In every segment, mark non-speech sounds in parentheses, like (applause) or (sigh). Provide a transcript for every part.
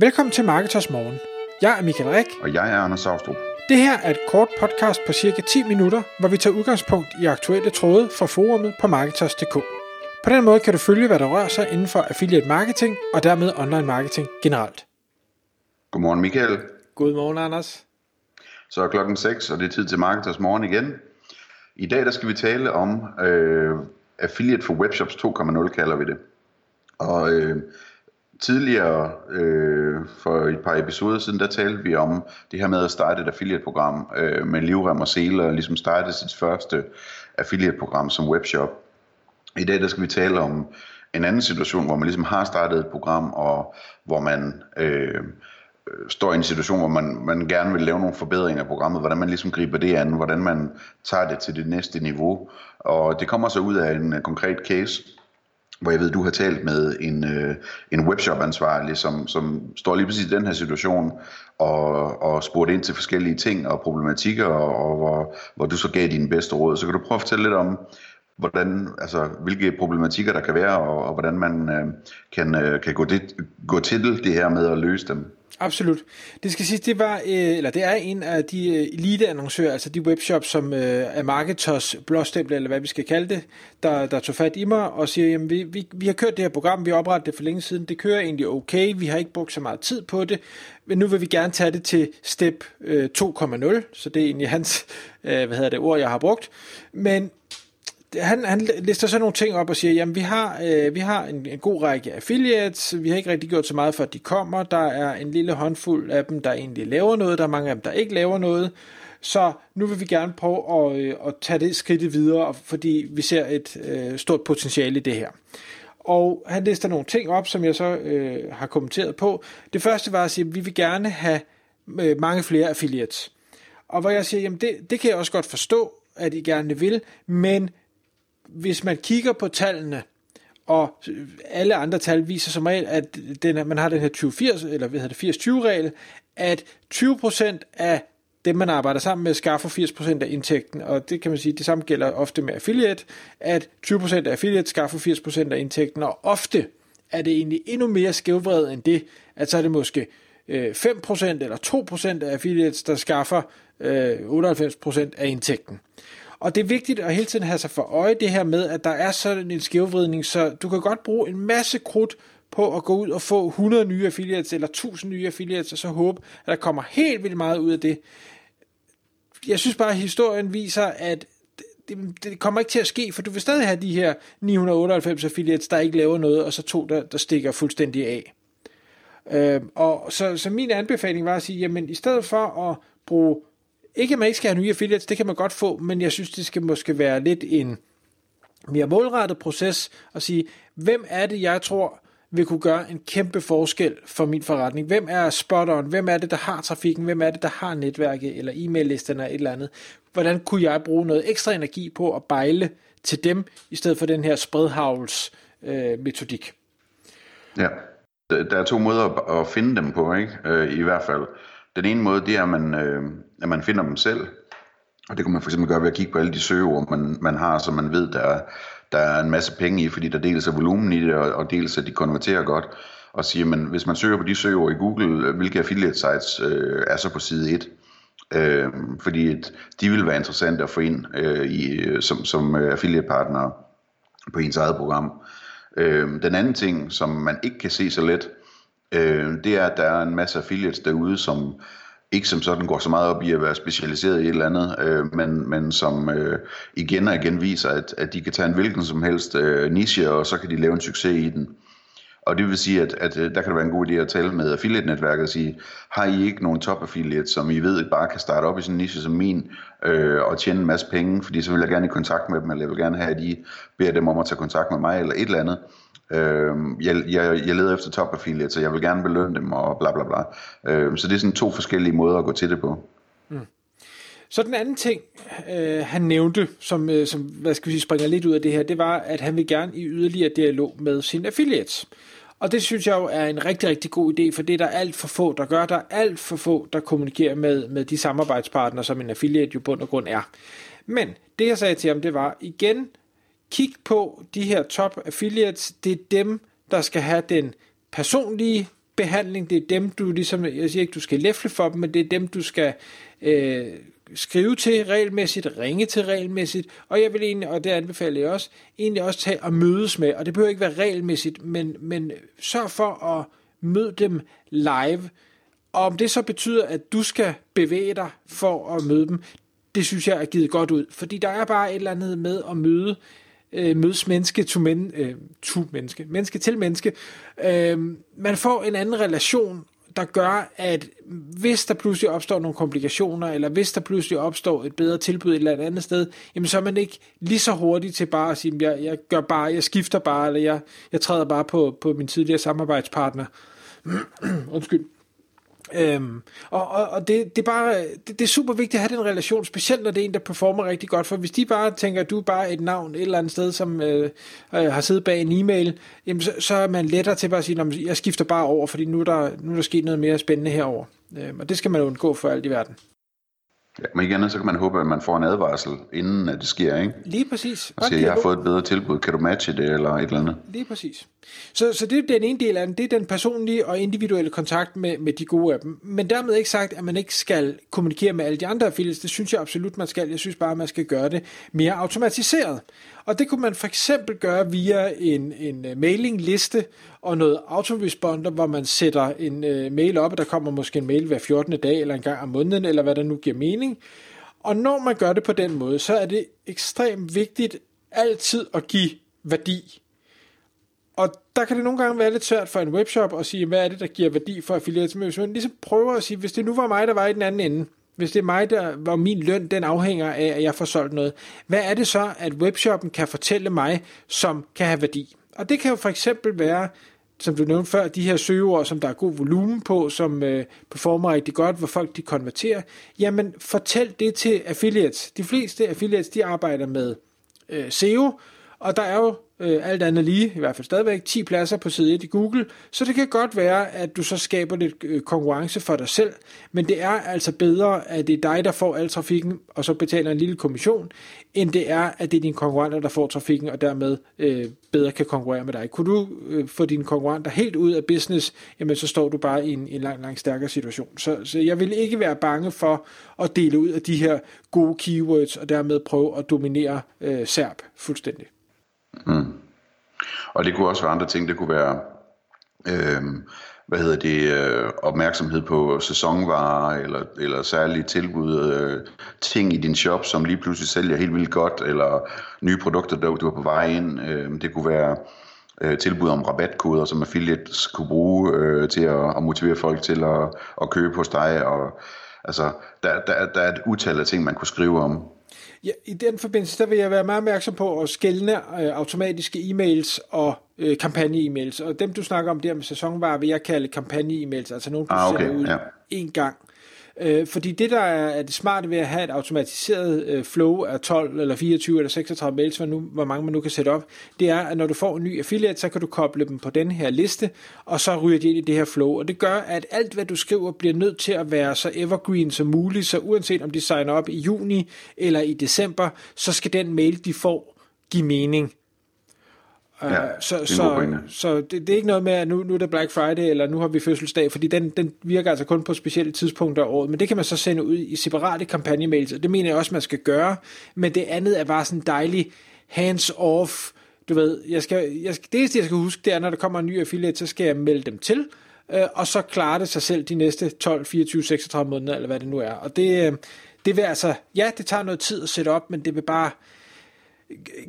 Velkommen til Marketers Morgen. Jeg er Michael Rik. Og jeg er Anders Saustrup. Det her er et kort podcast på cirka 10 minutter, hvor vi tager udgangspunkt i aktuelle tråde fra forumet på Marketers.dk. På den måde kan du følge, hvad der rører sig inden for affiliate marketing og dermed online marketing generelt. Godmorgen Michael. Godmorgen Anders. Så er klokken 6, og det er tid til Marketers Morgen igen. I dag der skal vi tale om øh, affiliate for webshops 2.0 kalder vi det. Og øh, tidligere, øh, for et par episoder siden, der talte vi om det her med at starte et affiliate-program øh, med livrem og sele, og ligesom starte sit første affiliate-program som webshop. I dag der skal vi tale om en anden situation, hvor man ligesom har startet et program, og hvor man øh, står i en situation, hvor man, man gerne vil lave nogle forbedringer af programmet, hvordan man ligesom griber det an, hvordan man tager det til det næste niveau. Og det kommer så ud af en øh, konkret case, hvor jeg ved, du har talt med en, øh, en webshop-ansvarlig, som, som står lige præcis i den her situation, og, og spurgte ind til forskellige ting og problematikker, og, og hvor, hvor du så gav dine bedste råd. Så kan du prøve at fortælle lidt om, hvordan, altså, hvilke problematikker der kan være, og, og hvordan man øh, kan, øh, kan gå, det, gå til det her med at løse dem. Absolut. Det skal sige, det var, øh, eller det er en af de øh, elite-annoncører, altså de webshops, som øh, er Marketers blåstempel, eller hvad vi skal kalde det, der, der tog fat i mig og siger, jamen vi, vi, vi har kørt det her program, vi har oprettet det for længe siden, det kører egentlig okay, vi har ikke brugt så meget tid på det, men nu vil vi gerne tage det til step øh, 2.0, så det er egentlig hans, øh, hvad hedder det, ord, jeg har brugt, men han, han lister så nogle ting op og siger, jamen vi har, øh, vi har en, en god række affiliates, vi har ikke rigtig gjort så meget for, at de kommer, der er en lille håndfuld af dem, der egentlig laver noget, der er mange af dem, der ikke laver noget, så nu vil vi gerne prøve at, øh, at tage det skridt videre, fordi vi ser et øh, stort potentiale i det her. Og han lister nogle ting op, som jeg så øh, har kommenteret på. Det første var at sige, at vi vil gerne have øh, mange flere affiliates. Og hvor jeg siger, jamen det, det kan jeg også godt forstå, at I gerne vil, men hvis man kigger på tallene, og alle andre tal viser som regel, at den, man har den her 20-80, eller hvad hedder det, 80-20-regel, at 20% af dem, man arbejder sammen med, skaffer 80% af indtægten, og det kan man sige, det samme gælder ofte med affiliate, at 20% af affiliate skaffer 80% af indtægten, og ofte er det egentlig endnu mere skævvredet end det, at så er det måske øh, 5% eller 2% af affiliates, der skaffer øh, 98% af indtægten. Og det er vigtigt at hele tiden have sig for øje det her med, at der er sådan en skævvridning, så du kan godt bruge en masse krudt på at gå ud og få 100 nye affiliates eller 1000 nye affiliates, og så håbe, at der kommer helt vildt meget ud af det. Jeg synes bare, at historien viser, at det, det kommer ikke til at ske, for du vil stadig have de her 998 affiliates, der ikke laver noget, og så to, der, der stikker fuldstændig af. Øh, og så, så min anbefaling var at sige, jamen i stedet for at bruge ikke at man ikke skal have nye affiliates, det kan man godt få, men jeg synes, det skal måske være lidt en mere målrettet proces at sige, hvem er det, jeg tror vil kunne gøre en kæmpe forskel for min forretning? Hvem er spotteren? Hvem er det, der har trafikken? Hvem er det, der har netværket eller e-mail-listerne eller et eller andet? Hvordan kunne jeg bruge noget ekstra energi på at bejle til dem, i stedet for den her spredhavls øh, metodik? Ja, der er to måder at finde dem på, ikke? Øh, i hvert fald. Den ene måde, det er, at man, øh, at man finder dem selv. Og det kan man for eksempel gøre ved at kigge på alle de søgeord, man, man har, så man ved, der er, der er en masse penge i, fordi der dels er volumen i det, og, og dels at de konverterer godt. Og siger, man, hvis man søger på de søgeord i Google, hvilke affiliate sites øh, er så på side 1, øh, fordi et, de vil være interessante at få ind øh, i, øh, som, som øh, affiliate partner på ens eget program. Øh, den anden ting, som man ikke kan se så let, øh, det er, at der er en masse affiliates derude, som ikke som sådan går så meget op i at være specialiseret i et eller andet, øh, men, men som øh, igen og igen viser, at, at de kan tage en hvilken som helst øh, niche, og så kan de lave en succes i den. Og det vil sige, at, at øh, der kan det være en god idé at tale med affiliate-netværket og sige, har I ikke nogen top affiliate, som I ved bare kan starte op i sådan en niche som min, øh, og tjene en masse penge, fordi så vil jeg gerne i kontakt med dem, eller jeg vil gerne have, at I beder dem om at tage kontakt med mig, eller et eller andet. Øh, jeg, jeg, jeg leder efter top-affiliate, så jeg vil gerne belønne dem, og bla bla bla. Øh, så det er sådan to forskellige måder at gå til det på. Mm. Så den anden ting, øh, han nævnte, som, øh, som hvad skal vi sige, springer lidt ud af det her, det var, at han vil gerne i yderligere dialog med sine affiliates. Og det synes jeg jo er en rigtig, rigtig god idé, for det er der alt for få, der gør. Der er alt for få, der kommunikerer med, med de samarbejdspartnere, som en affiliate jo bund og grund er. Men det jeg sagde til ham, det var igen, kig på de her top affiliates. Det er dem, der skal have den personlige behandling, det er dem, du ligesom, jeg siger ikke, du skal læfle for dem, men det er dem, du skal øh, skrive til regelmæssigt, ringe til regelmæssigt, og jeg vil egentlig, og det anbefaler jeg også, egentlig også tage og mødes med, og det behøver ikke være regelmæssigt, men, men sørg for at møde dem live, og om det så betyder, at du skal bevæge dig for at møde dem, det synes jeg er givet godt ud, fordi der er bare et eller andet med at møde øh, mødes menneske to, men, øh, to menneske, menneske til menneske. Øh, man får en anden relation, der gør, at hvis der pludselig opstår nogle komplikationer, eller hvis der pludselig opstår et bedre tilbud et eller andet sted, jamen så er man ikke lige så hurtig til bare at sige, jeg, jeg gør bare, jeg skifter bare, eller jeg, jeg træder bare på, på min tidligere samarbejdspartner. (clears throat) Undskyld. Øhm, og og, og det, det, er bare, det, det er super vigtigt at have den relation, specielt når det er en, der performer rigtig godt, for hvis de bare tænker, at du er bare et navn et eller andet sted, som øh, øh, har siddet bag en e-mail, jamen så, så er man lettere til bare at sige, at jeg skifter bare over, fordi nu er der, nu er der sket noget mere spændende herover. Øhm, og det skal man undgå for alt i verden. Ja, men igen, så kan man håbe, at man får en advarsel, inden at det sker, ikke? Lige præcis. Og siger, jeg har fået et bedre tilbud, kan du matche det, eller et eller andet? Lige præcis. Så, så det er den ene del af den, det er den personlige og individuelle kontakt med, med de gode af dem. Men dermed ikke sagt, at man ikke skal kommunikere med alle de andre affiliates, det synes jeg absolut, man skal. Jeg synes bare, at man skal gøre det mere automatiseret. Og det kunne man for eksempel gøre via en, en øh, mailingliste og noget autoresponder, hvor man sætter en uh, mail op, og der kommer måske en mail hver 14. dag, eller en gang om måneden, eller hvad der nu giver mening. Og når man gør det på den måde, så er det ekstremt vigtigt altid at give værdi. Og der kan det nogle gange være lidt svært for en webshop at sige, hvad er det, der giver værdi for affiliates. Men hvis man ligesom prøver at sige, hvis det nu var mig, der var i den anden ende, hvis det er mig, der, hvor min løn den afhænger af, at jeg får solgt noget, hvad er det så, at webshoppen kan fortælle mig, som kan have værdi? Og det kan jo for eksempel være, som du nævnte før, de her søgeord, som der er god volumen på, som øh, performer rigtig godt, hvor folk de konverterer. Jamen, fortæl det til affiliates. De fleste affiliates, de arbejder med øh, SEO, og der er jo øh, alt andet lige, i hvert fald stadigvæk, 10 pladser på side 1 i Google, så det kan godt være, at du så skaber lidt øh, konkurrence for dig selv, men det er altså bedre, at det er dig, der får al trafikken, og så betaler en lille kommission, end det er, at det er dine konkurrenter, der får trafikken, og dermed øh, bedre kan konkurrere med dig. Kunne du øh, få dine konkurrenter helt ud af business, jamen så står du bare i en, en langt, langt stærkere situation. Så, så jeg vil ikke være bange for at dele ud af de her gode keywords, og dermed prøve at dominere øh, SERP fuldstændig. Mm. Og det kunne også være andre ting. Det kunne være, øh, hvad hedder det, øh, opmærksomhed på sæsonvarer, eller, eller særlige tilbud, øh, ting i din shop, som lige pludselig sælger helt vildt godt, eller nye produkter, der du er på vej ind. Øh, det kunne være øh, tilbud om rabatkoder, som affiliates kunne bruge øh, til at, at motivere folk til at, at købe hos dig. Og, altså, der, der, der er et utal af ting, man kunne skrive om. Ja, I den forbindelse, der vil jeg være meget opmærksom på at skælne øh, automatiske e-mails og øh, kampagne-e-mails. Og dem, du snakker om der med sæsonvarer, vil jeg kalde kampagne-e-mails, altså nogle, du ah, okay, sender ud ja. en gang. Øh, fordi det, der er, er det smarte ved at have et automatiseret øh, flow af 12 eller 24 eller 36 mails, hvor, nu, hvor mange man nu kan sætte op, det er, at når du får en ny affiliate, så kan du koble dem på den her liste, og så ryger de ind i det her flow. Og det gør, at alt, hvad du skriver, bliver nødt til at være så evergreen som muligt, så uanset om de signer op i juni eller i december, så skal den mail, de får, give mening. Ja, uh, så så, så det, det er ikke noget med, at nu, nu er det Black Friday, eller nu har vi fødselsdag, fordi den, den virker altså kun på specielle tidspunkter af året, men det kan man så sende ud i separate kampagnemails, og det mener jeg også, man skal gøre, men det andet er bare sådan dejlig hands-off, du ved, jeg skal, jeg det eneste, jeg skal huske, det er, når der kommer en ny affiliate, så skal jeg melde dem til, uh, og så klarer det sig selv de næste 12, 24, 36 måneder, eller hvad det nu er, og det, øh, det vil altså, ja, det tager noget tid at sætte op, men det vil bare,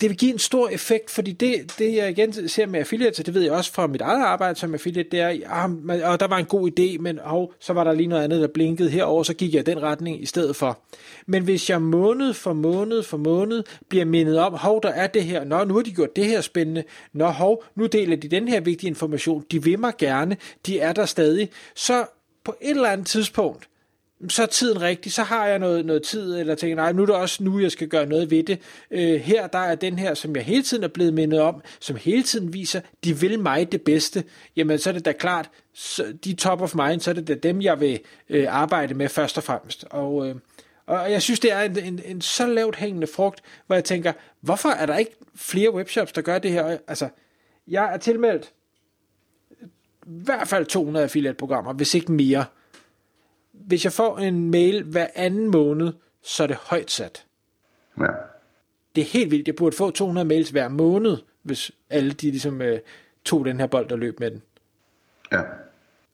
det vil give en stor effekt, fordi det, det jeg igen ser med affiliates, det ved jeg også fra mit eget arbejde som affiliate, det er, ah, ja, og der var en god idé, men oh, så var der lige noget andet, der blinkede herover, så gik jeg i den retning i stedet for. Men hvis jeg måned for måned for måned bliver mindet om, hov, der er det her, nå, nu har de gjort det her spændende, nå, hov, nu deler de den her vigtige information, de vil mig gerne, de er der stadig, så på et eller andet tidspunkt, så er tiden rigtig, så har jeg noget, noget tid, eller tænker, nej, nu er det også nu, jeg skal gøre noget ved det. Øh, her, der er den her, som jeg hele tiden er blevet mindet om, som hele tiden viser, de vil mig det bedste, jamen så er det da klart, så de top of mind, så er det da dem, jeg vil øh, arbejde med først og fremmest. Og, øh, og jeg synes, det er en, en, en så lavt hængende frugt, hvor jeg tænker, hvorfor er der ikke flere webshops, der gør det her? Altså, jeg er tilmeldt i hvert fald 200 affiliate-programmer, hvis ikke mere. Hvis jeg får en mail hver anden måned, så er det højt sat. Ja. Det er helt vildt. Jeg burde få 200 mails hver måned, hvis alle de ligesom øh, tog den her bold og løb med den. Ja.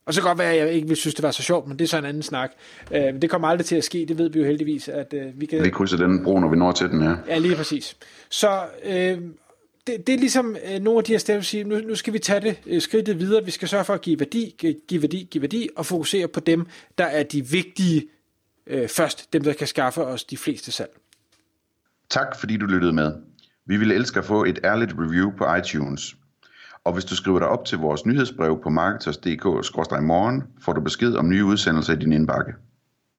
Og så kan godt være, at jeg ikke vil synes, det var så sjovt, men det er så en anden snak. Øh, det kommer aldrig til at ske, det ved vi jo heldigvis, at øh, vi kan... Vi krydser den bro, når vi når til den, ja. Ja, lige præcis. Så øh, det, det er ligesom øh, nogle af de her steder, siger, nu, nu skal vi tage det øh, skridtet videre. Vi skal sørge for at give værdi, øh, give værdi, give værdi, og fokusere på dem, der er de vigtige øh, først. Dem, der kan skaffe os de fleste salg. Tak fordi du lyttede med. Vi ville elske at få et ærligt review på iTunes. Og hvis du skriver dig op til vores nyhedsbrev på marketers.dk-morgen, får du besked om nye udsendelser i din indbakke.